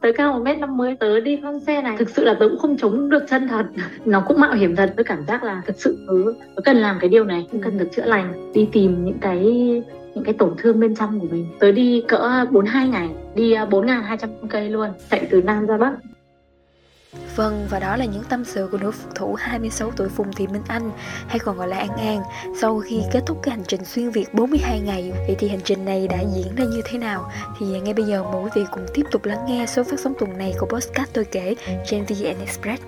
tới cao một mét năm mươi tớ đi con xe này. Thực sự là tớ cũng không chống được chân thật. Nó cũng mạo hiểm thật. Tớ cảm giác là thực sự tớ, tớ cần làm cái điều này. Tớ cần được chữa lành. Đi tìm những cái những cái tổn thương bên trong của mình. Tớ đi cỡ 42 ngày. Đi ờ, 4.200 cây luôn. Chạy từ Nam ra Bắc. Vâng, và đó là những tâm sự của nữ phục thủ 26 tuổi Phùng Thị Minh Anh, hay còn gọi là An An. Sau khi kết thúc cái hành trình xuyên Việt 42 ngày, vậy thì hành trình này đã diễn ra như thế nào? Thì ngay bây giờ mời quý vị cùng tiếp tục lắng nghe số phát sóng tuần này của podcast tôi kể trên VN Express.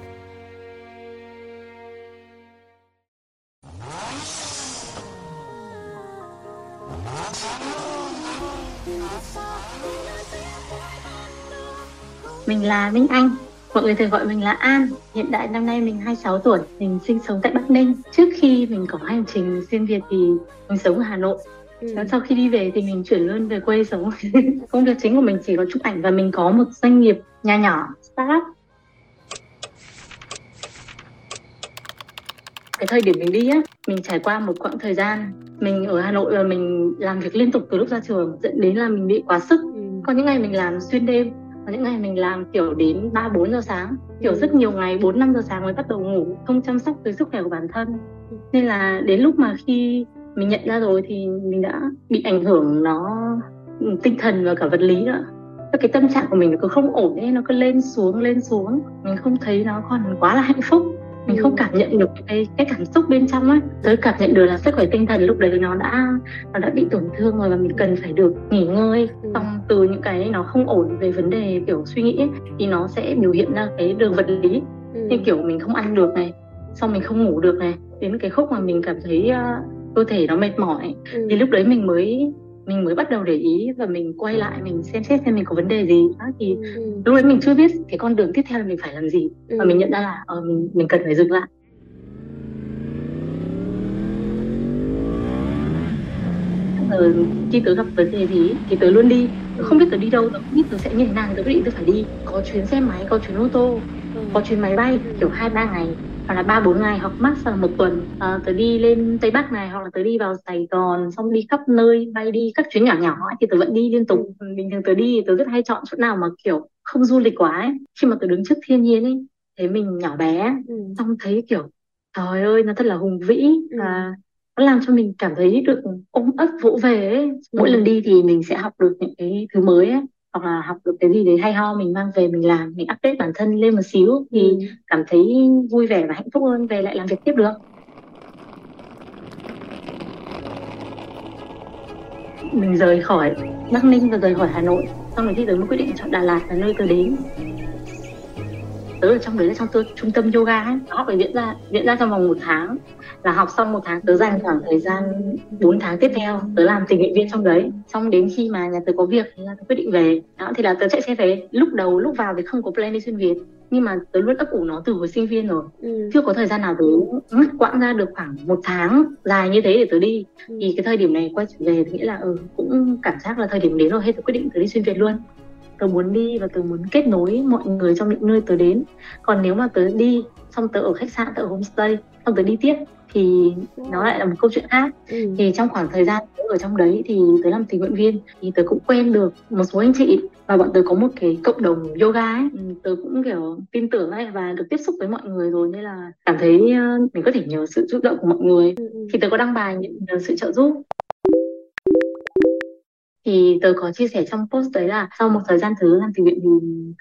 Mình là Minh Anh, Mọi người thường gọi mình là An. Hiện tại năm nay mình 26 tuổi, mình sinh sống tại Bắc Ninh. Trước khi mình có hành trình xuyên Việt thì mình sống ở Hà Nội. Ừ. Sau khi đi về thì mình chuyển luôn về quê sống. Công việc chính của mình chỉ có chụp ảnh và mình có một doanh nghiệp nhà nhỏ, startup. Cái thời điểm mình đi á, mình trải qua một quãng thời gian mình ở Hà Nội và mình làm việc liên tục từ lúc ra trường dẫn đến là mình bị quá sức. Ừ. Có những ngày mình làm xuyên đêm có những ngày mình làm kiểu đến ba, bốn giờ sáng, kiểu rất nhiều ngày bốn, năm giờ sáng mới bắt đầu ngủ, không chăm sóc tới sức khỏe của bản thân. Nên là đến lúc mà khi mình nhận ra rồi thì mình đã bị ảnh hưởng nó ừ, tinh thần và cả vật lý nữa cái tâm trạng của mình nó cứ không ổn ấy, nó cứ lên xuống lên xuống. Mình không thấy nó còn quá là hạnh phúc mình không cảm nhận được cái cái cảm xúc bên trong á tới cảm nhận được là sức khỏe tinh thần lúc đấy nó đã nó đã bị tổn thương rồi và mình cần phải được nghỉ ngơi ừ. xong từ những cái nó không ổn về vấn đề kiểu suy nghĩ ấy, thì nó sẽ biểu hiện ra cái đường vật lý ừ. như kiểu mình không ăn được này xong mình không ngủ được này đến cái khúc mà mình cảm thấy uh, cơ thể nó mệt mỏi ừ. thì lúc đấy mình mới mình mới bắt đầu để ý và mình quay lại mình xem xét xem mình có vấn đề gì đó thì ừ. lúc đấy mình chưa biết cái con đường tiếp theo là mình phải làm gì ừ. và mình nhận ra là uh, mình mình cần phải dừng lại giờ khi tớ gặp vấn đề gì thì tớ luôn đi tớ không biết tớ đi đâu tớ không biết tớ sẽ như thế nào tớ quyết định tớ phải đi có chuyến xe máy có chuyến ô tô ừ. có chuyến máy bay kiểu hai ba ngày hoặc là ba bốn ngày hoặc max là một tuần à, tớ đi lên tây bắc này hoặc là tớ đi vào sài gòn xong đi khắp nơi bay đi các chuyến nhỏ nhỏ ấy, thì tớ vẫn đi liên tục ừ. bình thường tớ đi tớ rất hay chọn chỗ nào mà kiểu không du lịch quá ấy khi mà tớ đứng trước thiên nhiên ấy thấy mình nhỏ bé ừ. xong thấy kiểu trời ơi nó thật là hùng vĩ ừ. và nó làm cho mình cảm thấy được ôm ấp vỗ về ấy. mỗi ừ. lần đi thì mình sẽ học được những cái thứ mới ấy hoặc là học được cái gì đấy hay ho mình mang về mình làm mình update bản thân lên một xíu thì ừ. cảm thấy vui vẻ và hạnh phúc hơn về lại làm việc tiếp được mình rời khỏi Bắc Ninh và rời khỏi Hà Nội xong rồi thì tớ mới quyết định chọn Đà Lạt là nơi tớ đến tớ ở trong đấy là trong tôi, trung tâm yoga ấy. Học phải diễn ra diễn ra trong vòng một tháng. Là học xong một tháng tớ dành khoảng thời gian 4 tháng tiếp theo tớ làm tình nguyện viên trong đấy. Xong đến khi mà nhà tớ có việc thì là tớ quyết định về. Đó thì là tớ chạy xe về. Lúc đầu lúc vào thì không có plan đi xuyên việt. Nhưng mà tớ luôn ấp ủ nó từ hồi sinh viên rồi. Ừ. chưa có thời gian nào tớ ngắt quãng ra được khoảng một tháng dài như thế để tớ đi. Ừ. thì cái thời điểm này quay trở về thì nghĩa là ừ cũng cảm giác là thời điểm đến rồi hết tớ quyết định tớ đi xuyên việt luôn tớ muốn đi và tớ muốn kết nối mọi người trong những nơi tớ đến. Còn nếu mà tớ đi xong tớ ở khách sạn tớ ở homestay xong tớ đi tiếp thì nó lại là một câu chuyện khác. Ừ. thì trong khoảng thời gian tớ ở trong đấy thì tớ làm tình nguyện viên thì tớ cũng quen được một số anh chị và bọn tớ có một cái cộng đồng yoga ấy. Ừ, tớ cũng kiểu tin tưởng ấy và được tiếp xúc với mọi người rồi nên là cảm thấy mình có thể nhờ sự giúp đỡ của mọi người. Ừ, ừ. thì tớ có đăng bài nhờ sự trợ giúp thì tớ có chia sẻ trong post đấy là sau một thời gian thứ làm tình nguyện thì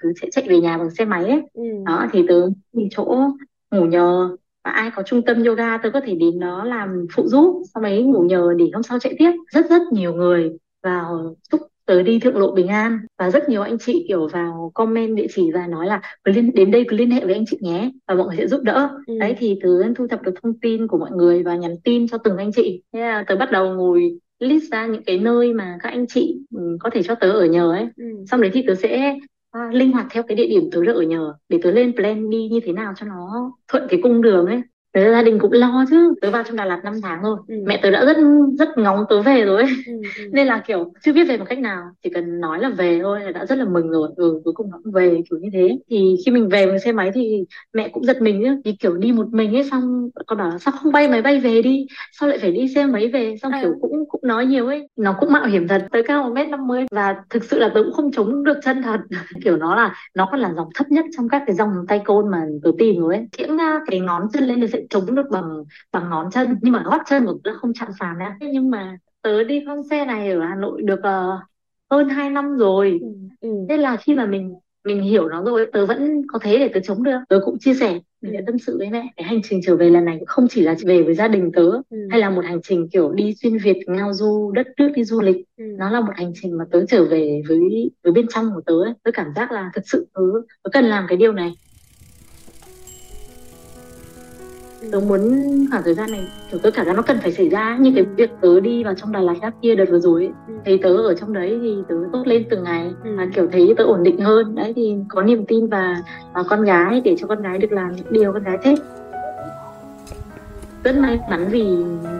tớ sẽ chạy về nhà bằng xe máy ấy ừ. đó thì tớ tìm chỗ ngủ nhờ và ai có trung tâm yoga tớ có thể đến đó làm phụ giúp sau đấy ngủ nhờ để hôm sau chạy tiếp rất rất nhiều người vào chúc tớ đi thượng lộ bình an và rất nhiều anh chị kiểu vào comment địa chỉ và nói là cứ liên đến đây cứ liên hệ với anh chị nhé và mọi người sẽ giúp đỡ ừ. đấy thì tớ thu thập được thông tin của mọi người và nhắn tin cho từng anh chị thế là tớ bắt đầu ngồi list ra những cái nơi mà các anh chị ừ, có thể cho tớ ở nhờ ấy ừ. xong đấy thì tớ sẽ uh, linh hoạt theo cái địa điểm tớ ở nhờ để tớ lên plan đi như thế nào cho nó thuận cái cung đường ấy Tớ gia đình cũng lo chứ. Tớ vào trong Đà Lạt 5 tháng rồi. Ừ. Mẹ tớ đã rất rất ngóng tớ về rồi. Ấy. Ừ, ừ. Nên là kiểu chưa biết về một cách nào. Chỉ cần nói là về thôi là đã rất là mừng rồi. Ừ cuối cùng nó cũng về kiểu như thế. Thì khi mình về bằng xe máy thì mẹ cũng giật mình chứ Thì kiểu đi một mình ấy xong Con bảo là sao không bay máy bay về đi? Sao lại phải đi xe máy về? Xong à. kiểu cũng cũng nói nhiều ấy. Nó cũng mạo hiểm thật. Tới cao 1m50 Và thực sự là tớ cũng không chống được chân thật. Kiểu nó là Nó còn là dòng thấp nhất trong các cái dòng tay côn mà tớ tìm rồi ấy. Kiễng cái ngón chân lên thì sẽ chống được bằng bằng ngón chân nhưng mà gót chân của tớ không chạm sàn nha nhưng mà tớ đi con xe này ở Hà Nội được uh, hơn 2 năm rồi ừ. ừ. nên là khi mà mình mình hiểu nó rồi tớ vẫn có thế để tớ chống được tớ cũng chia sẻ mình đã tâm sự với mẹ cái hành trình trở về lần này không chỉ là về với gia đình tớ ừ. hay là một hành trình kiểu đi xuyên việt ngao du đất nước đi du lịch ừ. nó là một hành trình mà tớ trở về với với bên trong của tớ ấy. tớ cảm giác là thực sự tớ, tớ cần làm cái điều này tớ muốn khoảng thời gian này kiểu tớ cảm giác nó cần phải xảy ra như cái việc tớ đi vào trong Đà Lạt gap kia đợt vừa rồi ấy. Ừ. thấy tớ ở trong đấy thì tớ tốt lên từng ngày ừ. và kiểu thấy tớ ổn định hơn đấy thì có niềm tin và, và con gái để cho con gái được làm những điều con gái thích rất may mắn vì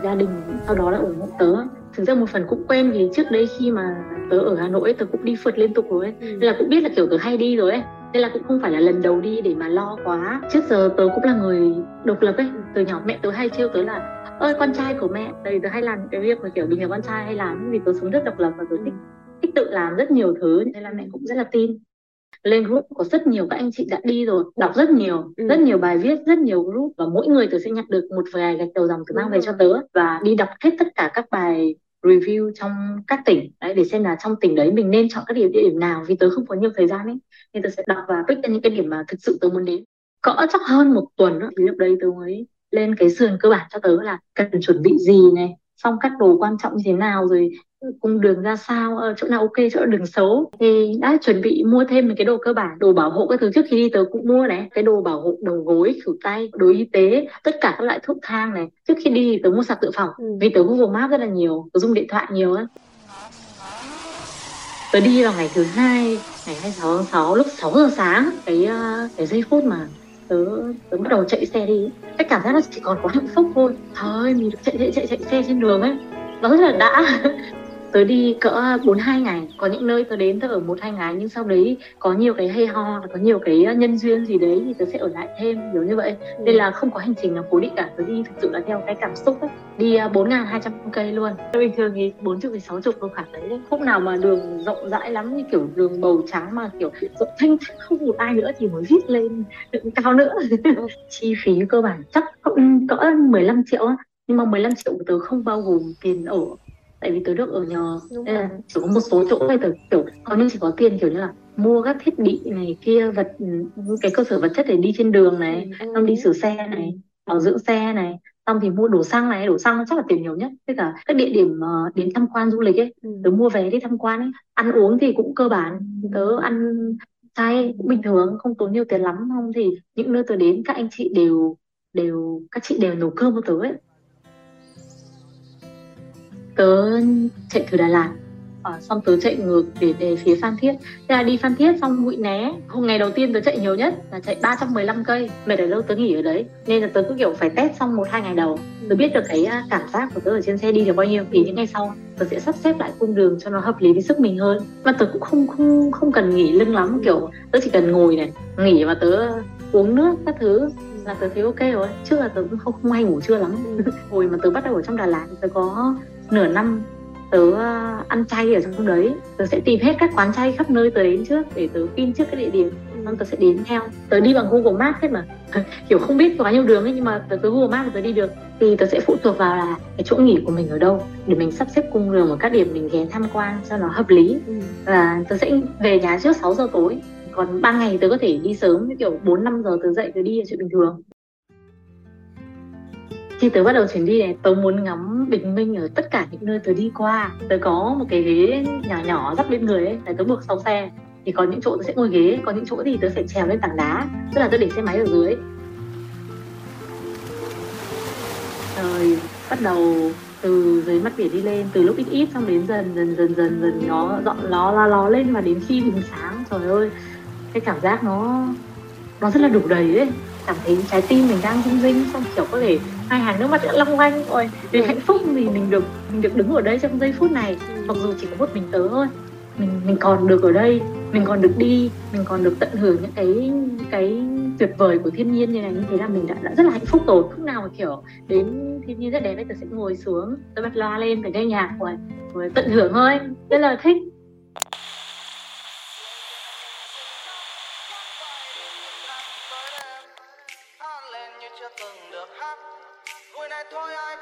gia đình sau đó là ủng hộ tớ thực ra một phần cũng quen vì trước đây khi mà tớ ở Hà Nội tớ cũng đi phượt liên tục rồi ấy. Ừ. nên là cũng biết là kiểu tớ hay đi rồi ấy nên là cũng không phải là lần đầu đi để mà lo quá. Trước giờ tớ cũng là người độc lập ấy. Từ nhỏ mẹ tớ hay trêu tớ là ơi con trai của mẹ. Đây tớ hay làm cái việc mà kiểu bình thường con trai hay làm vì tớ sống rất độc lập và tớ thích thích tự làm rất nhiều thứ nên là mẹ cũng rất là tin. Lên group có rất nhiều các anh chị đã đi rồi đọc rất nhiều ừ. rất nhiều bài viết rất nhiều group và mỗi người tớ sẽ nhặt được một vài gạch đầu dòng tớ mang về cho tớ và đi đọc hết tất cả các bài review trong các tỉnh. Đấy, để xem là trong tỉnh đấy mình nên chọn các địa điểm nào, vì tớ không có nhiều thời gian ấy. Nên tớ sẽ đọc và pick ra những cái điểm mà thực sự tớ muốn đến. Cỡ chắc hơn một tuần nữa, thì lúc đấy tớ mới lên cái sườn cơ bản cho tớ là cần chuẩn bị gì này, xong các đồ quan trọng như thế nào, rồi cung đường ra sao ở chỗ nào ok chỗ đường xấu. Thì đã chuẩn bị mua thêm một cái đồ cơ bản đồ bảo hộ các thứ trước khi đi tớ cũng mua này. Cái đồ bảo hộ đầu gối khử tay đồ y tế tất cả các loại thuốc thang này. Trước khi đi thì tớ mua sạc dự phòng ừ. vì tớ google maps rất là nhiều tớ dùng điện thoại nhiều á. Tớ đi vào ngày thứ hai ngày 26 tháng 6 lúc 6 giờ sáng cái ờ, cái giây phút mà tớ tớ bắt đầu chạy xe đi. Cái cảm giác nó chỉ còn có hạnh phúc thôi. Thôi mình được chạy chạy chạy chạy xe trên đường ấy. Nó rất là đã tớ đi cỡ bốn hai ngày có những nơi tớ đến tớ ở một hai ngày nhưng sau đấy có nhiều cái hay ho có nhiều cái nhân duyên gì đấy thì tớ sẽ ở lại thêm kiểu như vậy. Ừ. nên là không có hành trình nào cố định cả tớ đi thực sự là theo cái cảm xúc ấy. Đi à, bốn ngàn hai trăm cây luôn. Bình thường thì bốn chục thì sáu chục tôi cảm thấy khúc nào mà đường rộng rãi lắm như kiểu đường bầu trắng mà kiểu rộng thanh không một ai nữa thì mới viết lên cao nữa. Chi phí cơ bản chắc cũng cỡ 15 triệu nhưng mà 15 triệu của tớ không bao gồm tiền ở tại vì tớ được ở nhờ nên là chỉ có một số chỗ này tớ kiểu có những chỉ có tiền kiểu như là mua các thiết bị này kia vật cái cơ sở vật chất để đi trên đường này ừ, xong đi sửa xe này bảo dưỡng xe này xong thì mua đồ xăng này. Đồ xăng chắc là tiền nhiều nhất. Với cả các địa điểm uh, đến tham quan du lịch ấy ừ. tớ mua vé đi tham quan ấy. Ăn uống thì cũng cơ bản. Tớ ăn chay cũng bình thường không tốn nhiều tiền lắm. Không thì những nơi tớ đến các anh chị đều đều các chị đều nấu cơm cho tớ ấy tớ chạy từ Đà Lạt. À, xong tớ chạy ngược để về phía Phan Thiết. Thế là đi Phan Thiết xong Mũi Né. Hôm ngày đầu tiên tớ chạy nhiều nhất là chạy 315 cây. Mệt ở đâu tớ nghỉ ở đấy. Nên là tớ cứ kiểu phải test xong một hai ngày đầu. Tớ biết được cái à, cảm giác của tớ ở trên xe đi được bao nhiêu. Thì những ngày sau tớ sẽ sắp xếp lại cung đường cho nó hợp lý với sức mình hơn. Mà tớ cũng không không không cần nghỉ lưng lắm kiểu tớ chỉ cần ngồi này nghỉ và tớ uống nước các thứ là tớ thấy ok rồi. Trước là tớ cũng không, không hay ngủ trưa lắm. Hồi mà tớ bắt đầu ở trong Đà Lạt tớ có nửa năm tớ ờ, ăn chay ở trong đấy. Tớ sẽ tìm hết các quán chay khắp nơi tớ đến trước để tớ pin trước cái địa điểm. Xong tớ sẽ đến theo. Tớ đi bằng google maps hết mà. Kiểu không biết có nhiều đường ấy nhưng mà tớ cứ google maps tớ đi được. Thì tớ sẽ phụ thuộc vào là cái chỗ nghỉ của mình ở đâu để mình sắp xếp cung đường ở các điểm mình ghé tham quan cho nó hợp lý. Ừ. và tớ sẽ về nhà trước 6 giờ tối. Còn ban ngày tớ có thể đi sớm kiểu 4 5 giờ tớ dậy tớ đi là chuyện bình thường khi tớ bắt đầu chuyến đi này, tớ muốn ngắm bình minh ở tất cả những nơi tớ đi qua. Tớ có một cái ghế nhỏ nhỏ dắt bên người ấy để tớ buộc sau xe. Thì có những chỗ tớ sẽ ngồi ghế, có những chỗ thì tớ sẽ trèo lên tảng đá, tức là tớ để xe máy ở dưới. Rồi, bắt đầu từ dưới mặt biển đi lên, từ lúc ít ít xong đến dần dần dần dần dần, nó dọn nó la, ló lên và đến khi bình sáng, trời ơi, cái cảm giác nó nó rất là đủ đầy ấy cảm thấy trái tim mình đang rung rinh xong kiểu có thể hai hàng nước mắt đã long lanh. Rồi vì hạnh phúc vì mình được mình được đứng ở đây trong giây phút này. Mặc dù chỉ có một mình tớ thôi. Mình mình còn được ở đây mình còn được đi mình còn được tận hưởng những cái cái tuyệt vời của thiên nhiên như này. Như thế là mình đã, đã rất là hạnh phúc rồi. Lúc nào mà kiểu đến thiên nhiên rất đẹp ấy tớ sẽ ngồi xuống tớ bật loa lên phải nghe nhạc rồi, rồi tận hưởng thôi. Rất là thích.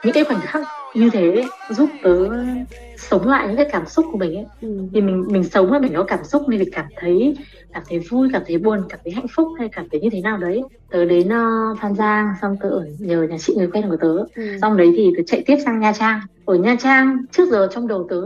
Những cái khoảnh khắc như thế giúp tớ sống lại những cái cảm xúc của mình ấy ừ. thì mình mình sống mà mình có cảm xúc nên mình cảm thấy cảm thấy vui cảm thấy buồn cảm thấy hạnh phúc hay cảm thấy như thế nào đấy tớ đến uh, Phan Giang xong tớ ở nhờ nhà chị người quen của tớ ừ. xong đấy thì tớ chạy tiếp sang Nha Trang ở Nha Trang trước giờ trong đầu tớ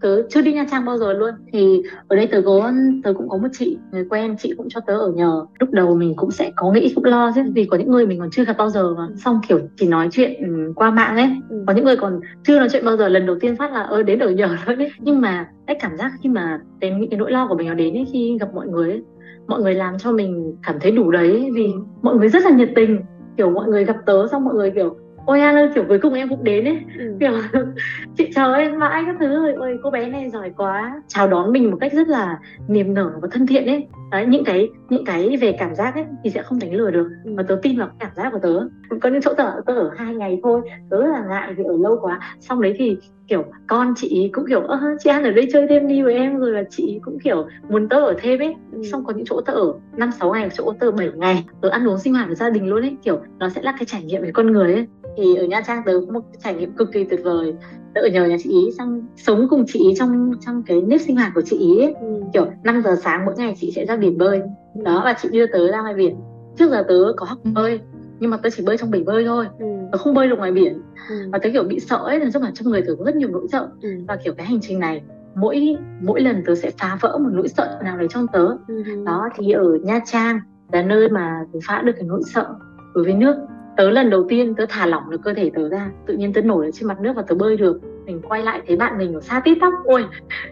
tớ chưa đi Nha Trang bao giờ luôn. Thì ở đây tớ có tớ cũng có một chị người quen chị cũng cho tớ ở nhờ. Lúc đầu mình cũng sẽ có nghĩ cũng lo chứ vì có những người mình còn chưa gặp bao giờ mà. Xong kiểu chỉ nói chuyện ừ, qua mạng ấy. Ừ. có những người còn chưa nói chuyện bao giờ lần đầu tiên phát là ơ đến ở nhờ thôi ấy nhưng mà cái cảm giác khi mà đến những cái nỗi lo của mình nó đến ấy, khi gặp mọi người ấy, mọi người làm cho mình cảm thấy đủ đấy vì mọi người rất là nhiệt tình. Kiểu mọi người gặp tớ xong mọi người kiểu ôi An ơi kiểu cuối cùng em cũng đến ấy. Ừ. kiểu chị chờ em mãi các thứ rồi. Ôi cô bé này giỏi quá. Chào đón mình một cách rất là niềm nở và thân thiện ấy. Đấy những cái những cái về cảm giác ấy thì sẽ không đánh lừa được. Và tớ tin vào cảm giác của tớ. Có những chỗ tớ tớ ở hai ngày thôi. Tớ là ngại vì ở lâu quá. Xong đấy thì kiểu con chị cũng kiểu ơ chị An ở đây chơi thêm đi với em. Rồi là chị cũng kiểu muốn tớ ở thêm ấy. Ừ. xong có những chỗ tớ ở năm sáu ngày chỗ tớ bảy ngày. Tớ ăn uống sinh hoạt với gia đình luôn ấy. Kiểu nó sẽ là cái trải nghiệm về con người ấy thì ở Nha Trang tớ có một trải nghiệm cực kỳ tuyệt vời tớ ở nhờ nhà chị ý xong sống cùng chị ý trong trong cái nếp sinh hoạt của chị ý ấy. Ừ. kiểu 5 giờ sáng mỗi ngày chị sẽ ra biển bơi ừ. đó và chị đưa tớ ra ngoài biển trước giờ tớ có học bơi nhưng mà tớ chỉ bơi trong bể bơi thôi ừ. tớ không bơi được ngoài biển ừ. và tớ kiểu bị sợ ấy là rất là trong người tớ có rất nhiều nỗi sợ ừ. và kiểu cái hành trình này mỗi mỗi lần tớ sẽ phá vỡ một nỗi sợ nào đấy trong tớ ừ. đó thì ở Nha Trang là nơi mà tớ phá được cái nỗi sợ đối với nước tớ lần đầu tiên tớ thả lỏng được cơ thể tớ ra tự nhiên tớ nổi ở trên mặt nước và tớ bơi được. Mình quay lại thấy bạn mình ở xa tít tóc ôi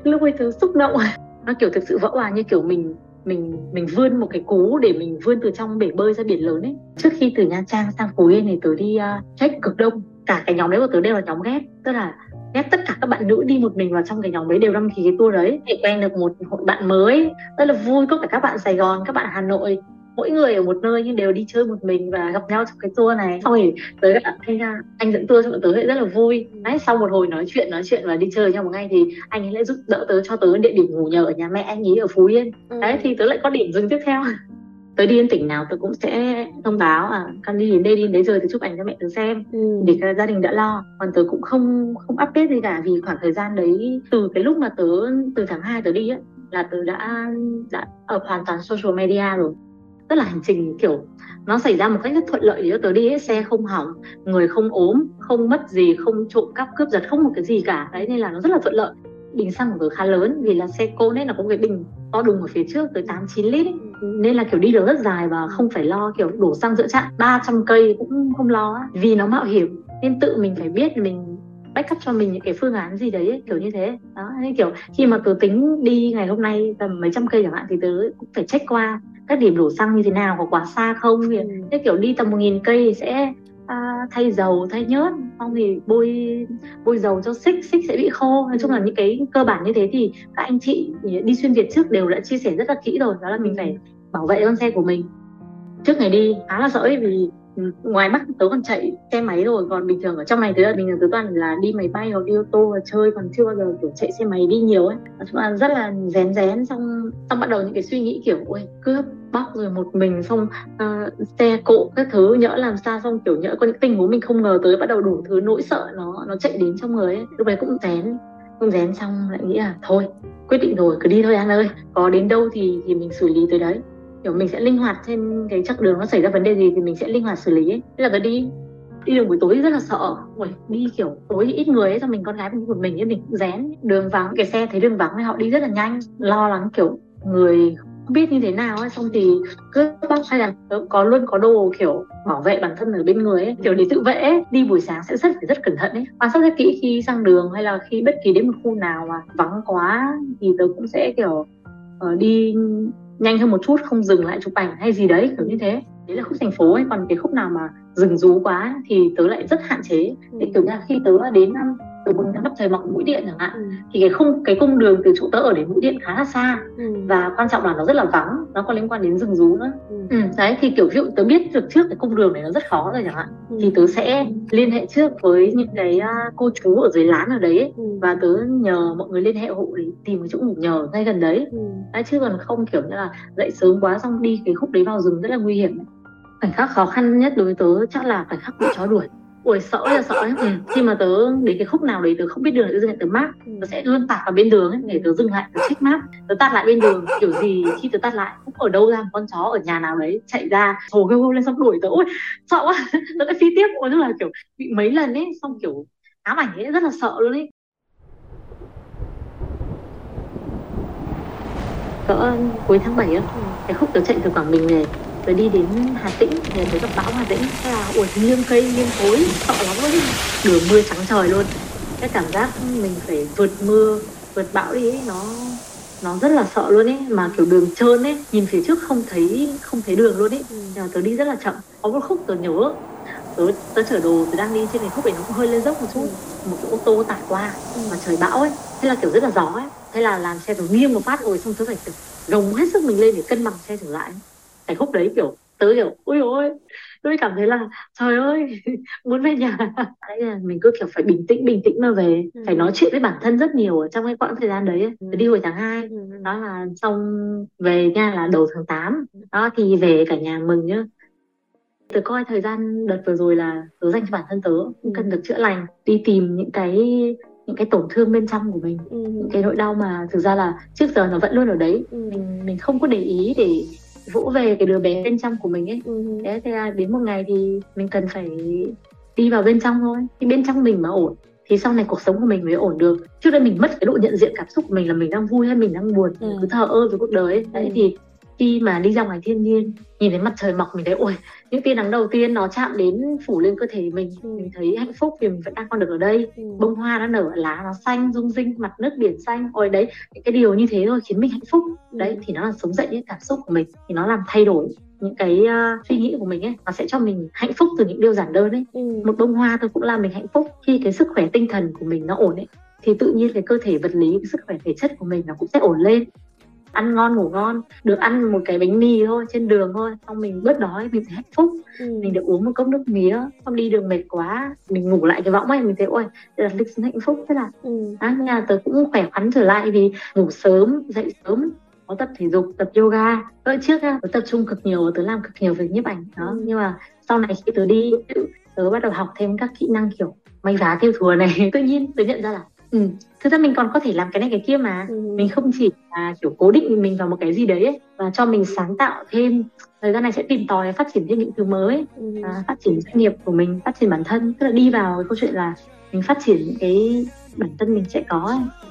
lúc ấy tớ xúc động. Nó kiểu thực sự vỡ hòa như kiểu mình mình mình vươn một cái cú để mình vươn từ trong bể bơi ra biển lớn ấy. Trước khi từ nha trang sang phú yên thì tớ đi ờ, uh, check cực đông. Cả cái nhóm đấy của tớ đều là nhóm ghép tức là ghép tất cả các bạn nữ đi một mình vào trong cái nhóm đấy đều đăng ký cái tour đấy. Để quen được một hội bạn mới rất là vui. Có cả các bạn sài gòn các bạn hà nội mỗi người ở một nơi nhưng đều đi chơi một mình và gặp nhau trong cái tour này. Xong rồi tới các bạn thấy ra anh dẫn tour cho bọn tớ rất là vui. Đấy sau một hồi nói chuyện nói chuyện và đi chơi nhau một ngày thì anh ấy lại giúp đỡ tớ cho tớ địa điểm ngủ nhờ ở nhà mẹ anh ấy ở phú yên. Ừ. đấy thì tớ lại có điểm dừng tiếp theo. Tớ đi đến tỉnh nào tớ cũng sẽ thông báo à con đi đến đây đi đến đấy rồi thì chụp ảnh cho mẹ tớ xem. Ừ. để gia đình đã lo. Còn tớ cũng không không update gì cả vì khoảng thời gian đấy từ cái lúc mà tớ từ tháng 2 tớ đi á là tớ đã đã ở hoàn toàn social media rồi tức là hành trình kiểu nó xảy ra một cách rất thuận lợi để cho tớ đi ấy, xe không hỏng người không ốm không mất gì không trộm cắp cướp giật không một cái gì cả. Đấy nên là nó rất là thuận lợi. Bình xăng của tớ khá lớn vì là xe cô nên là có cái bình to đùng ở phía trước tới 8 9 lít ấy. nên là kiểu đi được rất dài và không phải lo kiểu đổ xăng giữa trạm. 300 cây cũng không lo vì nó mạo hiểm. Nên tự mình phải biết mình backup cho mình những cái phương án gì đấy kiểu như thế. Đó nên kiểu khi mà tớ tính đi ngày hôm nay tầm mấy trăm cây chẳng hạn thì tớ cũng phải check qua các điểm đổ xăng như thế nào có quá xa không? Thì ừ. kiểu đi tầm một nghìn cây thì sẽ à, thay dầu thay nhớt xong thì bôi bôi dầu cho xích xích sẽ bị khô. Nói chung là những cái cơ bản như thế thì các anh chị đi xuyên việt trước đều đã chia sẻ rất là kỹ rồi đó là mình phải bảo vệ con xe của mình. Trước ngày đi khá là sợ ấy vì ngoài bắc tớ còn chạy xe máy rồi còn bình thường ở trong này tớ là bình thường tớ toàn là đi máy bay hoặc đi ô tô và chơi còn chưa bao giờ kiểu chạy xe máy đi nhiều ấy. Nói chung là rất là rén rén xong xong bắt đầu những cái suy nghĩ kiểu ôi cướp bóc rồi một mình xong uh, xe cộ các thứ nhỡ làm sao? Xong kiểu nhỡ có những tình huống mình không ngờ tới bắt đầu đủ thứ nỗi sợ nó nó chạy đến trong người ấy. Lúc đấy cũng rén cũng rén xong lại nghĩ là thôi quyết định rồi cứ đi thôi anh ơi có đến đâu thì thì mình xử lý tới đấy kiểu mình sẽ linh hoạt trên cái chặng đường nó xảy ra vấn đề gì thì mình sẽ linh hoạt xử lý ấy. Thế là tớ đi đi đường buổi tối rất là sợ Ui, đi kiểu tối ít người ấy xong mình con gái mình một mình ấy mình rén đường vắng cái xe thấy đường vắng thì họ đi rất là nhanh lo lắng kiểu người không biết như thế nào ấy xong thì cứ bóc hay là ờ, có luôn có đồ kiểu bảo vệ bản thân ở bên người ấy kiểu để tự vệ ấy. đi buổi sáng sẽ rất phải rất cẩn thận ấy quan sát rất kỹ khi sang đường hay là khi bất kỳ đến một khu nào mà vắng quá thì tớ cũng sẽ kiểu uh, đi nhanh hơn một chút không dừng lại chụp ảnh hay gì đấy kiểu như thế. Đấy là khúc thành phố ấy. Còn cái khúc nào mà rừng rú quá thì tớ lại rất hạn chế. Ừ. kiểu như là khi tớ đến từ một nắp trời mọc mũi điện chẳng hạn ừ. thì cái không cái cung đường từ chỗ tớ ở đến mũi điện khá là xa ừ. và quan trọng là nó rất là vắng nó có liên quan đến rừng rú nữa ừ. Ừ, đấy thì kiểu ví dụ tớ biết được trước cái cung đường này nó rất khó rồi chẳng hạn ừ. thì tớ sẽ liên hệ trước với những cái uh, cô chú ở dưới lán ở đấy ấy, ừ. và tớ nhờ mọi người liên hệ hộ để tìm cái chỗ ngủ nhờ ngay gần đấy ừ. đấy chứ còn không kiểu như là dậy sớm quá xong đi cái khúc đấy vào rừng rất là nguy hiểm khoảnh khắc khó khăn nhất đối với tớ chắc là khoảnh khắc bị chó đuổi ui, sợ là sợ ấy. Ừ. khi mà tớ đến cái khúc nào đấy, tớ không biết đường tớ dừng lại tớ map tớ sẽ luôn tạt vào bên đường ấy, để tớ dừng lại, tớ check map tớ tạt lại bên đường, kiểu gì, khi tớ tạt lại, cũng ở đâu ra, một con chó ở nhà nào đấy chạy ra hồ kêu lên xong đuổi tớ ui, sợ quá tớ lại phi tiếp ôi tức là, kiểu, bị mấy lần ấy, xong kiểu, ám ảnh ấy, rất là sợ luôn ấy cỡ cuối tháng 7 á, cái khúc tớ chạy từ Quảng Bình về rồi đi đến Hà Tĩnh thì thấy gặp bão Hà Tĩnh. Thế là ui nghiêng cây nghiêng cối sợ lắm luôn đường mưa trắng trời luôn. Cái cảm giác mình phải vượt mưa vượt bão đi ấy, nó nó rất là sợ luôn ấy. Mà kiểu đường trơn ấy nhìn phía trước không thấy không thấy đường luôn ấy. Ừ. mà tớ đi rất là chậm. Có một khúc tớ nhớ tớ tớ chở đồ tớ đang đi trên cái khúc này nó cũng hơi lên dốc một chút. Ừ. một cái ô tô tải qua ừ. mà trời bão ấy. Thế là kiểu rất là gió ấy. Thế là làm xe tớ nghiêng một phát rồi xong tớ phải gồng hết sức mình lên để cân bằng xe trở lại cái khúc đấy kiểu tớ kiểu ui ôi tôi cảm thấy là trời ơi muốn về nhà đấy là mình cứ kiểu phải bình tĩnh bình tĩnh mà về ừ. phải nói chuyện với bản thân rất nhiều ở trong cái quãng thời gian đấy ừ. đi hồi tháng 2 ừ. đó là xong về nha là đầu tháng 8 đó thì về cả nhà mừng nhá tớ coi thời gian đợt vừa rồi là tớ dành cho bản thân tớ cũng cần được chữa lành đi tìm những cái những cái tổn thương bên trong của mình ừ. những cái nỗi đau mà thực ra là trước giờ nó vẫn luôn ở đấy ừ. mình mình không có để ý để vỗ về cái đứa bé bên trong của mình ấy ừ. thế thế là đến một ngày thì mình cần phải đi vào bên trong thôi thì bên trong mình mà ổn thì sau này cuộc sống của mình mới ổn được trước đây mình mất cái độ nhận diện cảm xúc của mình là mình đang vui hay mình đang buồn ừ. cứ thờ ơ với cuộc đời ấy. đấy ừ. thì khi mà đi ra ngoài thiên nhiên nhìn thấy mặt trời mọc mình thấy ôi những tia nắng đầu tiên nó chạm đến phủ lên cơ thể mình ừ. mình thấy hạnh phúc vì mình vẫn đang còn được ở đây ừ. bông hoa nó nở lá nó xanh rung rinh mặt nước biển xanh ôi đấy những cái điều như thế thôi khiến mình hạnh phúc ừ. đấy thì nó là sống dậy những cảm xúc của mình thì nó làm thay đổi những cái uh, suy nghĩ của mình ấy nó sẽ cho mình hạnh phúc từ những điều giản đơn ấy ừ. một bông hoa thôi cũng làm mình hạnh phúc khi cái sức khỏe tinh thần của mình nó ổn ấy thì tự nhiên cái cơ thể vật lý cái sức khỏe thể chất của mình nó cũng sẽ ổn lên ăn ngon ngủ ngon được ăn một cái bánh mì thôi trên đường thôi xong mình bớt đói mình thấy hạnh phúc ừ. mình được uống một cốc nước mía xong đi đường mệt quá mình ngủ lại cái võng ấy mình thấy ôi đây là lịch sử hạnh phúc thế là ừ. à, nhà tớ cũng khỏe khoắn trở lại vì ngủ sớm dậy sớm có tập thể dục tập yoga đợi trước á tớ tập trung cực nhiều tớ làm cực nhiều về nhiếp ảnh đó ừ. nhưng mà sau này khi tớ đi tớ bắt đầu học thêm các kỹ năng kiểu may vá theo thùa này tự nhiên tớ nhận ra là ừ thực ra mình còn có thể làm cái này cái kia mà ừ. mình không chỉ là kiểu cố định mình vào một cái gì đấy ấy, và cho mình sáng tạo thêm thời gian này sẽ tìm tòi phát triển thêm những thứ mới ừ. à, phát triển doanh nghiệp của mình phát triển bản thân tức là đi vào cái câu chuyện là mình phát triển những cái bản thân mình sẽ có ấy.